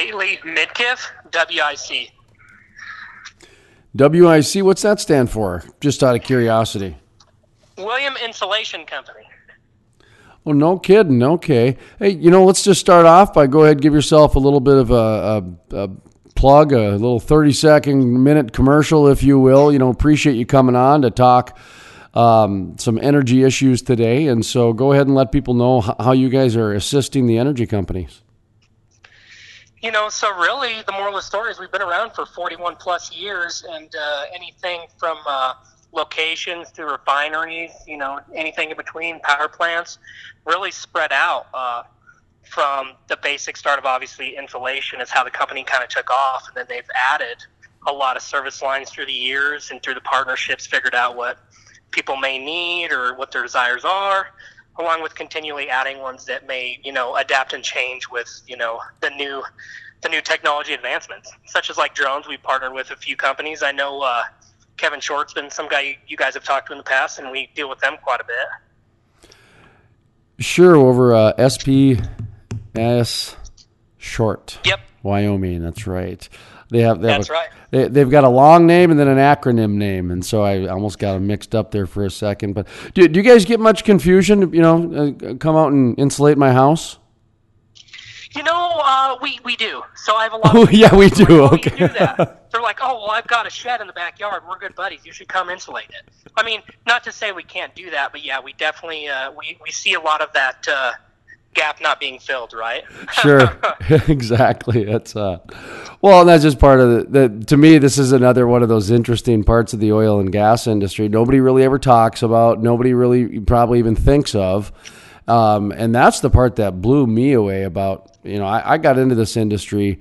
Bailey Midkiff, WIC. WIC, what's that stand for? Just out of curiosity. William Insulation Company. Oh, no kidding. Okay. Hey, you know, let's just start off by go ahead give yourself a little bit of a, a, a plug, a little 30 second minute commercial, if you will. You know, appreciate you coming on to talk um, some energy issues today. And so go ahead and let people know how you guys are assisting the energy companies. You know, so really, the moral of the story is we've been around for 41 plus years, and uh, anything from uh, locations to refineries, you know, anything in between, power plants, really spread out. Uh, from the basic start of obviously insulation is how the company kind of took off, and then they've added a lot of service lines through the years and through the partnerships, figured out what people may need or what their desires are, along with continually adding ones that may, you know, adapt and change with, you know, the new the new technology advancements, such as like drones. We partnered with a few companies. I know uh, Kevin Short's been some guy you guys have talked to in the past, and we deal with them quite a bit. Sure, over uh, SPS Short. Yep. Wyoming. That's right. They have. They That's a, right. They, they've got a long name and then an acronym name, and so I almost got them mixed up there for a second. But do, do you guys get much confusion? You know, uh, come out and insulate my house. You know, uh, we we do. So I have a lot. Oh, yeah, we do. like, "Oh, Okay. do that. They're like, oh well, I've got a shed in the backyard. We're good buddies. You should come insulate it. I mean, not to say we can't do that, but yeah, we definitely uh, we we see a lot of that uh, gap not being filled, right? Sure, exactly. That's uh, well, that's just part of the, the. To me, this is another one of those interesting parts of the oil and gas industry. Nobody really ever talks about. Nobody really probably even thinks of. Um, and that's the part that blew me away about. You know, I, I got into this industry.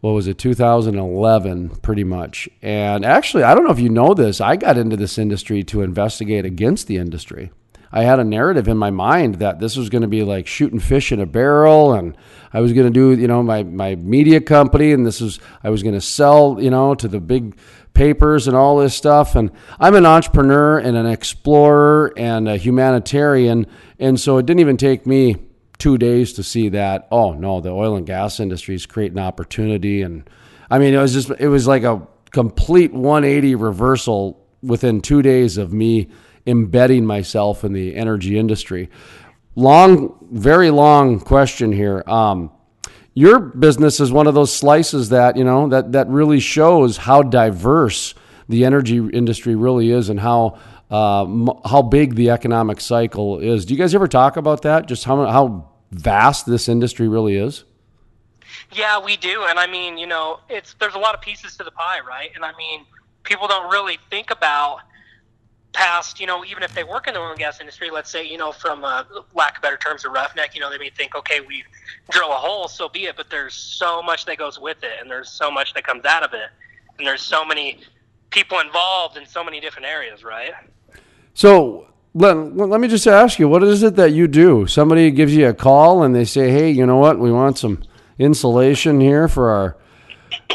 What was it, 2011, pretty much. And actually, I don't know if you know this. I got into this industry to investigate against the industry. I had a narrative in my mind that this was going to be like shooting fish in a barrel, and I was going to do, you know, my my media company, and this is I was going to sell, you know, to the big papers and all this stuff. And I'm an entrepreneur and an explorer and a humanitarian, and so it didn't even take me two days to see that. Oh no, the oil and gas industry is creating opportunity, and I mean, it was just it was like a complete 180 reversal within two days of me embedding myself in the energy industry. Long, very long question here. Um, your business is one of those slices that you know that that really shows how diverse the energy industry really is and how uh, m- how big the economic cycle is. Do you guys ever talk about that? Just how how vast this industry really is? Yeah, we do, and I mean, you know, it's there's a lot of pieces to the pie, right? And I mean, people don't really think about past, you know, even if they work in the oil and gas industry, let's say, you know, from uh, lack of better terms, a roughneck, you know, they may think, okay, we drill a hole, so be it, but there's so much that goes with it, and there's so much that comes out of it, and there's so many people involved in so many different areas, right? So let, let me just ask you, what is it that you do? Somebody gives you a call and they say, "Hey, you know what? We want some insulation here for our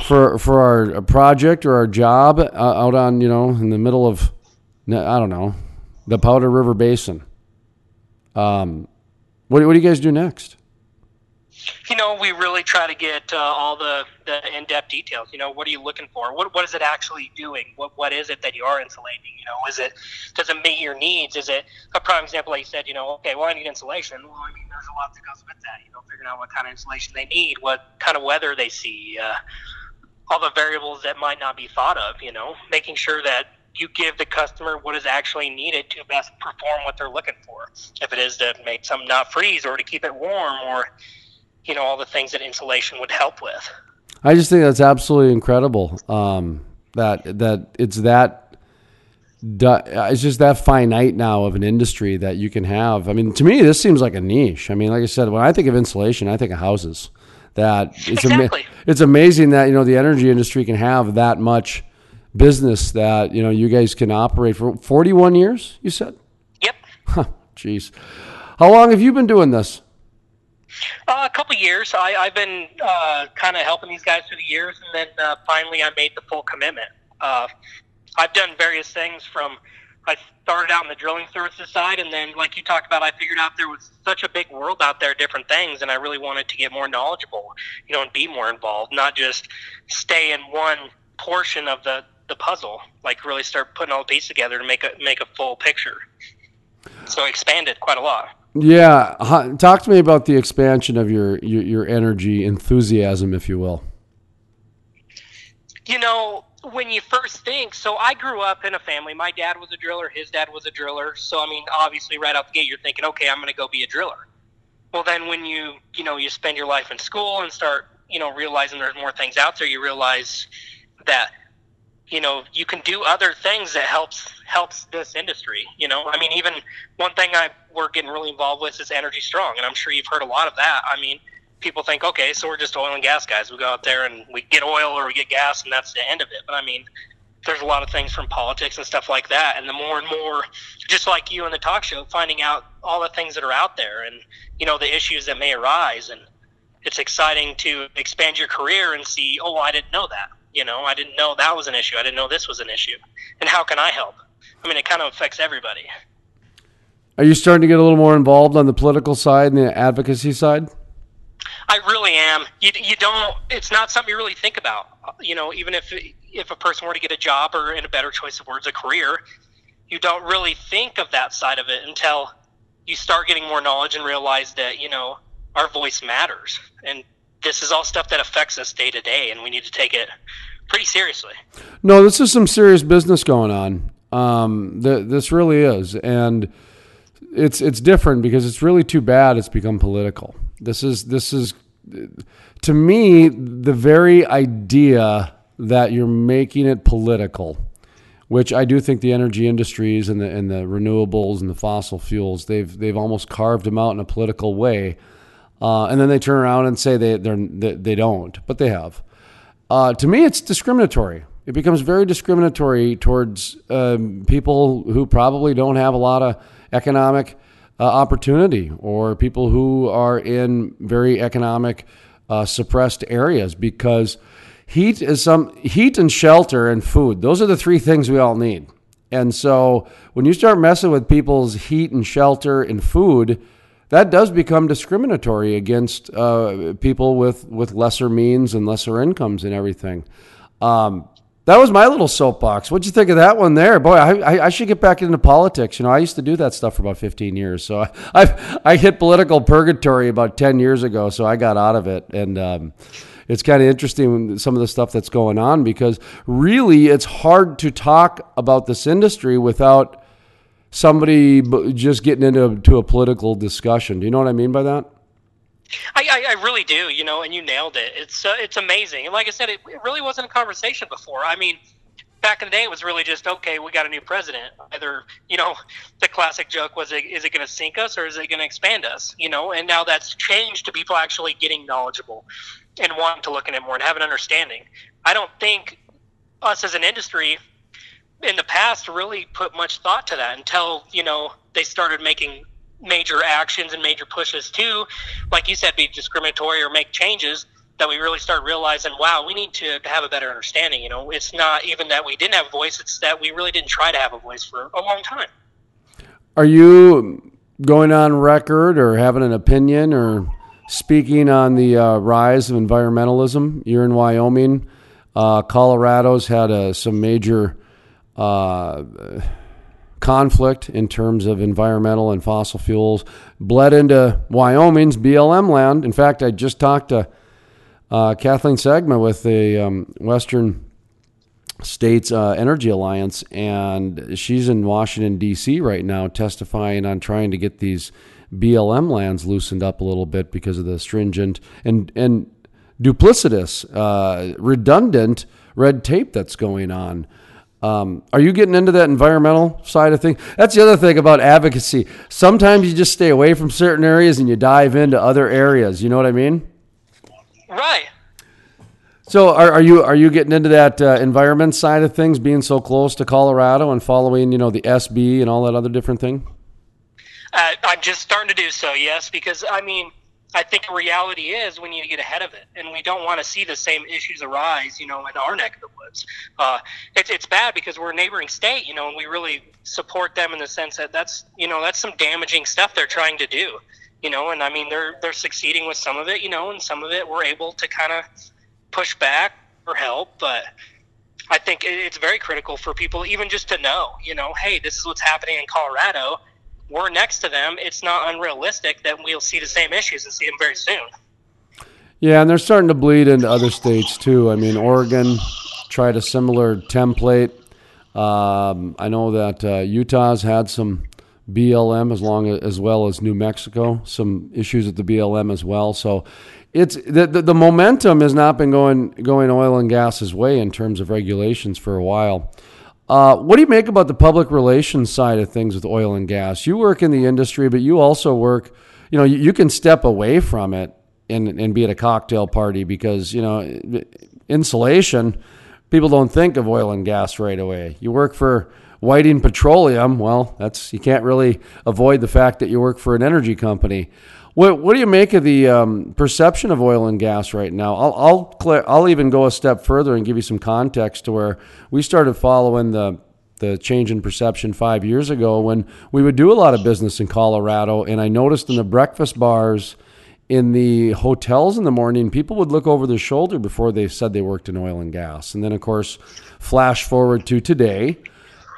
for for our project or our job uh, out on you know in the middle of I don't know the Powder River Basin." Um, what what do you guys do next? you know, we really try to get uh, all the, the in-depth details. You know, what are you looking for? What what is it actually doing? What what is it that you are insulating? You know, is it does it meet your needs? Is it a prime example? Like you said, you know, okay, well, I need insulation. Well, I mean, there's a lot that goes with that. You know, figuring out what kind of insulation they need, what kind of weather they see, uh, all the variables that might not be thought of. You know, making sure that you give the customer what is actually needed to best perform what they're looking for. If it is to make something not freeze or to keep it warm or you know all the things that insulation would help with. I just think that's absolutely incredible. Um, that that it's that du- it's just that finite now of an industry that you can have. I mean, to me, this seems like a niche. I mean, like I said, when I think of insulation, I think of houses. That it's ama- it's amazing that you know the energy industry can have that much business that you know you guys can operate for 41 years. You said, Yep. huh, jeez, how long have you been doing this? Uh, a couple years. I, I've been uh, kind of helping these guys through the years, and then uh, finally I made the full commitment. Uh, I've done various things from I started out in the drilling services side, and then, like you talked about, I figured out there was such a big world out there, different things, and I really wanted to get more knowledgeable, you know, and be more involved, not just stay in one portion of the the puzzle. Like really start putting all the pieces together to make a make a full picture. So expanded quite a lot. Yeah, talk to me about the expansion of your, your your energy enthusiasm, if you will. You know, when you first think, so I grew up in a family. My dad was a driller, his dad was a driller. So I mean, obviously, right out the gate, you're thinking, okay, I'm going to go be a driller. Well, then when you you know you spend your life in school and start you know realizing there's more things out there, you realize that you know you can do other things that helps helps this industry. You know, I mean, even one thing I we're getting really involved with is Energy Strong, and I'm sure you've heard a lot of that. I mean people think, okay, so we're just oil and gas guys. We go out there and we get oil or we get gas, and that's the end of it. But I mean, there's a lot of things from politics and stuff like that. And the more and more, just like you in the talk show, finding out all the things that are out there and, you know, the issues that may arise. And it's exciting to expand your career and see, oh, I didn't know that. You know, I didn't know that was an issue. I didn't know this was an issue. And how can I help? I mean, it kind of affects everybody. Are you starting to get a little more involved on the political side and the advocacy side? I really am. You, you don't. It's not something you really think about. You know, even if if a person were to get a job or, in a better choice of words, a career, you don't really think of that side of it until you start getting more knowledge and realize that you know our voice matters, and this is all stuff that affects us day to day, and we need to take it pretty seriously. No, this is some serious business going on. Um, the, this really is, and it's it's different because it's really too bad it's become political. This is this is to me the very idea that you're making it political, which I do think the energy industries and the and the renewables and the fossil fuels they've they've almost carved them out in a political way, uh, and then they turn around and say they they, they don't, but they have. Uh, to me, it's discriminatory. It becomes very discriminatory towards um, people who probably don't have a lot of economic uh, opportunity or people who are in very economic uh, suppressed areas because heat is some heat and shelter and food those are the three things we all need and so when you start messing with people's heat and shelter and food that does become discriminatory against uh, people with, with lesser means and lesser incomes and everything um, that was my little soapbox. What'd you think of that one there? Boy, I, I, should get back into politics. You know, I used to do that stuff for about 15 years. So I, I, I hit political purgatory about 10 years ago. So I got out of it. And um, it's kind of interesting some of the stuff that's going on because really it's hard to talk about this industry without somebody just getting into to a political discussion. Do you know what I mean by that? I, I, I, really do, you know, and you nailed it. It's uh, it's amazing. And like I said, it, it really wasn't a conversation before. I mean, back in the day, it was really just okay. We got a new president. Either you know, the classic joke was, "Is it going to sink us or is it going to expand us?" You know, and now that's changed to people actually getting knowledgeable and wanting to look at it more and have an understanding. I don't think us as an industry in the past really put much thought to that until you know they started making major actions and major pushes to, like you said, be discriminatory or make changes that we really start realizing, wow, we need to have a better understanding. You know, it's not even that we didn't have a voice; it's that we really didn't try to have a voice for a long time. Are you going on record or having an opinion or speaking on the uh, rise of environmentalism? You're in Wyoming. Uh, Colorado's had uh, some major uh, conflict in terms of environmental and fossil fuels bled into Wyoming's BLM land. In fact, I just talked to uh, Kathleen Sgamma with the um, Western States uh, Energy Alliance, and she's in Washington, D.C. right now testifying on trying to get these BLM lands loosened up a little bit because of the stringent and, and duplicitous, uh, redundant red tape that's going on. Um, are you getting into that environmental side of things? That's the other thing about advocacy. Sometimes you just stay away from certain areas and you dive into other areas. You know what I mean? Right. So, are, are you are you getting into that uh, environment side of things, being so close to Colorado and following, you know, the SB and all that other different thing? Uh, I'm just starting to do so, yes, because I mean, I think the reality is we need to get ahead of it, and we don't want to see the same issues arise, you know, in our neck of the woods. Uh, it's it's bad because we're a neighboring state, you know, and we really support them in the sense that that's you know that's some damaging stuff they're trying to do, you know, and I mean they're they're succeeding with some of it, you know, and some of it we're able to kind of push back or help, but. I think it's very critical for people even just to know, you know, hey, this is what's happening in Colorado we're next to them, it's not unrealistic that we'll see the same issues and see them very soon. Yeah, and they're starting to bleed into other states too. I mean, Oregon tried a similar template. Um, I know that uh, Utah's had some BLM as long as, as well as New Mexico, some issues with the BLM as well. So it's the, the, the momentum has not been going going oil and gas's way in terms of regulations for a while. Uh, what do you make about the public relations side of things with oil and gas? You work in the industry, but you also work, you know, you, you can step away from it and, and be at a cocktail party because, you know, insulation, people don't think of oil and gas right away. You work for Whiting Petroleum, well, that's you can't really avoid the fact that you work for an energy company. What, what do you make of the um, perception of oil and gas right now? I'll I'll, clear, I'll even go a step further and give you some context to where we started following the the change in perception five years ago when we would do a lot of business in Colorado, and I noticed in the breakfast bars in the hotels in the morning, people would look over their shoulder before they said they worked in oil and gas. And then, of course, flash forward to today,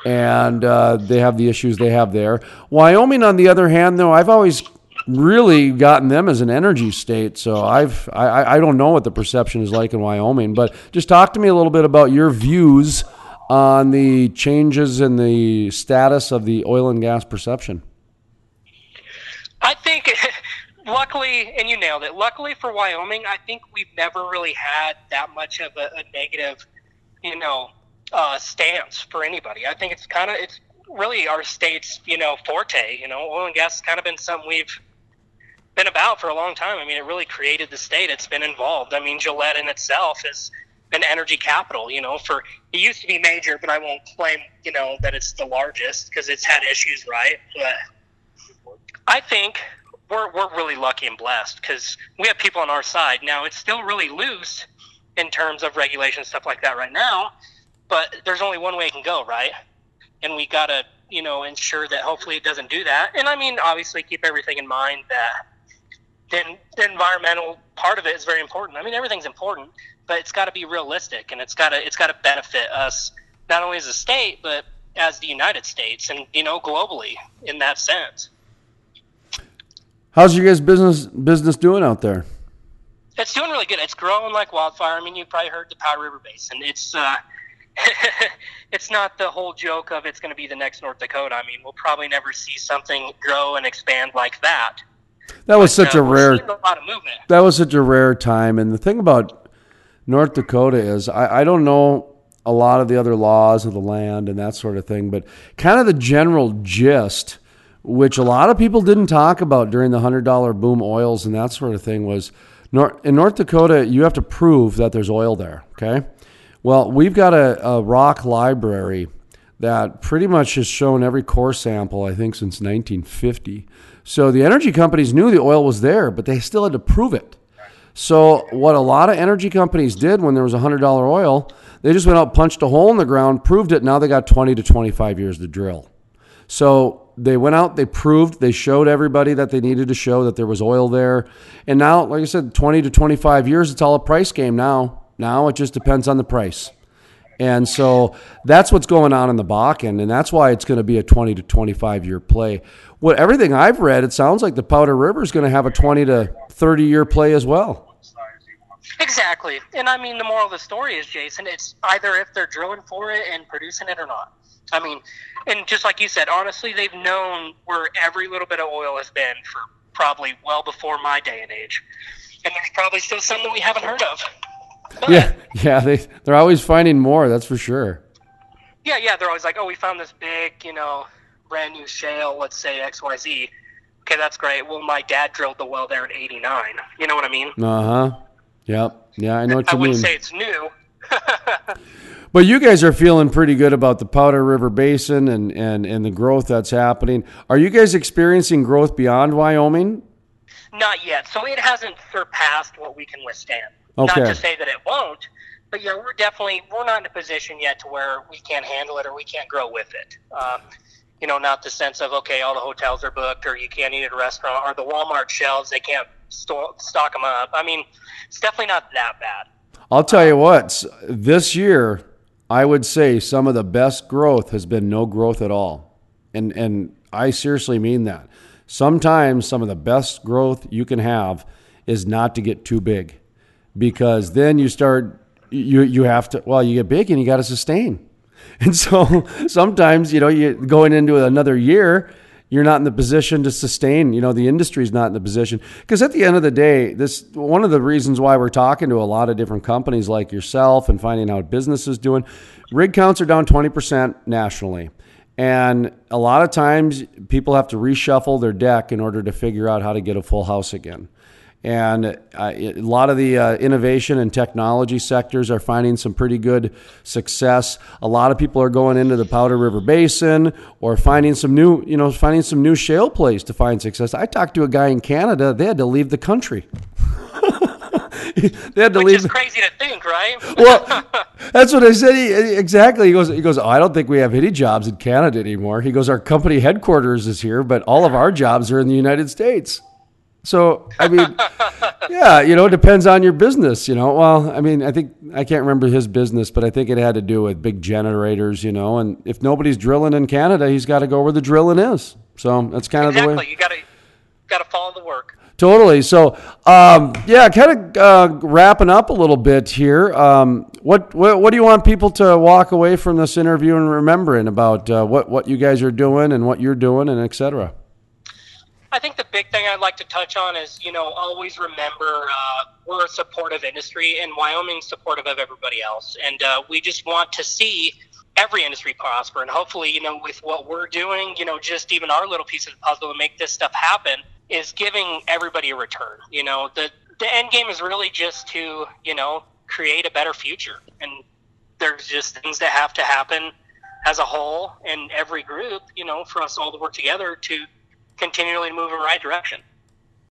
and uh, they have the issues they have there. Wyoming, on the other hand, though, I've always really gotten them as an energy state. So I've I, I don't know what the perception is like in Wyoming, but just talk to me a little bit about your views on the changes in the status of the oil and gas perception. I think, luckily, and you nailed it. Luckily for Wyoming, I think we've never really had that much of a, a negative, you know, uh, stance for anybody. I think it's kind of it's really our state's you know forte. You know, oil and gas has kind of been something we've been about for a long time. I mean, it really created the state. It's been involved. I mean, Gillette in itself is an energy capital. You know, for it used to be major, but I won't claim you know that it's the largest because it's had issues, right? But I think we're we're really lucky and blessed because we have people on our side. Now it's still really loose in terms of regulation stuff like that right now, but there's only one way it can go, right? And we gotta you know ensure that hopefully it doesn't do that. And I mean, obviously, keep everything in mind that then the environmental part of it is very important. I mean, everything's important, but it's got to be realistic and it's got to it's got to benefit us not only as a state but as the United States and you know globally in that sense. How's your guys' business business doing out there? It's doing really good. It's growing like wildfire. I mean, you've probably heard the Powder River Basin. It's uh, it's not the whole joke of it's going to be the next North Dakota. I mean, we'll probably never see something grow and expand like that. That was such a rare. A that was such a rare time, and the thing about North Dakota is I, I don't know a lot of the other laws of the land and that sort of thing, but kind of the general gist, which a lot of people didn't talk about during the hundred dollar boom oils and that sort of thing, was in North Dakota you have to prove that there's oil there. Okay, well we've got a, a rock library that pretty much has shown every core sample I think since 1950 so the energy companies knew the oil was there, but they still had to prove it. So what a lot of energy companies did when there was a hundred dollar oil, they just went out, punched a hole in the ground, proved it. Now they got twenty to twenty five years to drill. So they went out, they proved, they showed everybody that they needed to show that there was oil there. And now, like I said, 20 to 25 years, it's all a price game now. Now it just depends on the price. And so that's what's going on in the Bakken, and that's why it's going to be a 20 to 25 year play. What everything I've read, it sounds like the Powder River is going to have a 20 to 30 year play as well. Exactly, and I mean the moral of the story is, Jason, it's either if they're drilling for it and producing it or not. I mean, and just like you said, honestly, they've known where every little bit of oil has been for probably well before my day and age, and there's probably still some that we haven't heard of. yeah, yeah, they they're always finding more. That's for sure. Yeah, yeah, they're always like, oh, we found this big, you know, brand new shale. Let's say X Y Z. Okay, that's great. Well, my dad drilled the well there in '89. You know what I mean? Uh huh. Yep. Yeah, I know what you I mean. I wouldn't say it's new. but you guys are feeling pretty good about the Powder River Basin and, and, and the growth that's happening. Are you guys experiencing growth beyond Wyoming? Not yet. So it hasn't surpassed what we can withstand. Okay. Not to say that it won't, but yeah, we're definitely we're not in a position yet to where we can't handle it or we can't grow with it. Um, you know, not the sense of okay, all the hotels are booked or you can't eat at a restaurant or the Walmart shelves they can't stock them up. I mean, it's definitely not that bad. I'll tell you what, this year I would say some of the best growth has been no growth at all. And and I seriously mean that. Sometimes some of the best growth you can have is not to get too big. Because then you start you you have to well, you get big and you got to sustain. And so sometimes, you know, you going into another year, you're not in the position to sustain, you know, the industry's not in the position. Because at the end of the day, this one of the reasons why we're talking to a lot of different companies like yourself and finding out business is doing, rig counts are down 20% nationally. And a lot of times people have to reshuffle their deck in order to figure out how to get a full house again. And uh, a lot of the uh, innovation and technology sectors are finding some pretty good success. A lot of people are going into the Powder River Basin or finding some new, you know, finding some new shale plays to find success. I talked to a guy in Canada; they had to leave the country. they had to Which leave. is crazy to think, right? well, that's what I said. He, exactly. He goes. He goes. Oh, I don't think we have any jobs in Canada anymore. He goes. Our company headquarters is here, but all of our jobs are in the United States. So I mean, yeah, you know, it depends on your business. You know, well, I mean, I think I can't remember his business, but I think it had to do with big generators. You know, and if nobody's drilling in Canada, he's got to go where the drilling is. So that's kind exactly. of the way. Exactly. You got to got to follow the work. Totally. So, um, yeah, kind of uh, wrapping up a little bit here. Um, what, what, what do you want people to walk away from this interview and remembering about uh, what what you guys are doing and what you're doing and et cetera? I think the big thing I'd like to touch on is, you know, always remember uh, we're a supportive industry and Wyoming's supportive of everybody else. And uh, we just want to see every industry prosper. And hopefully, you know, with what we're doing, you know, just even our little piece of the puzzle to make this stuff happen is giving everybody a return. You know, the, the end game is really just to, you know, create a better future. And there's just things that have to happen as a whole and every group, you know, for us all to work together to continually move in the right direction.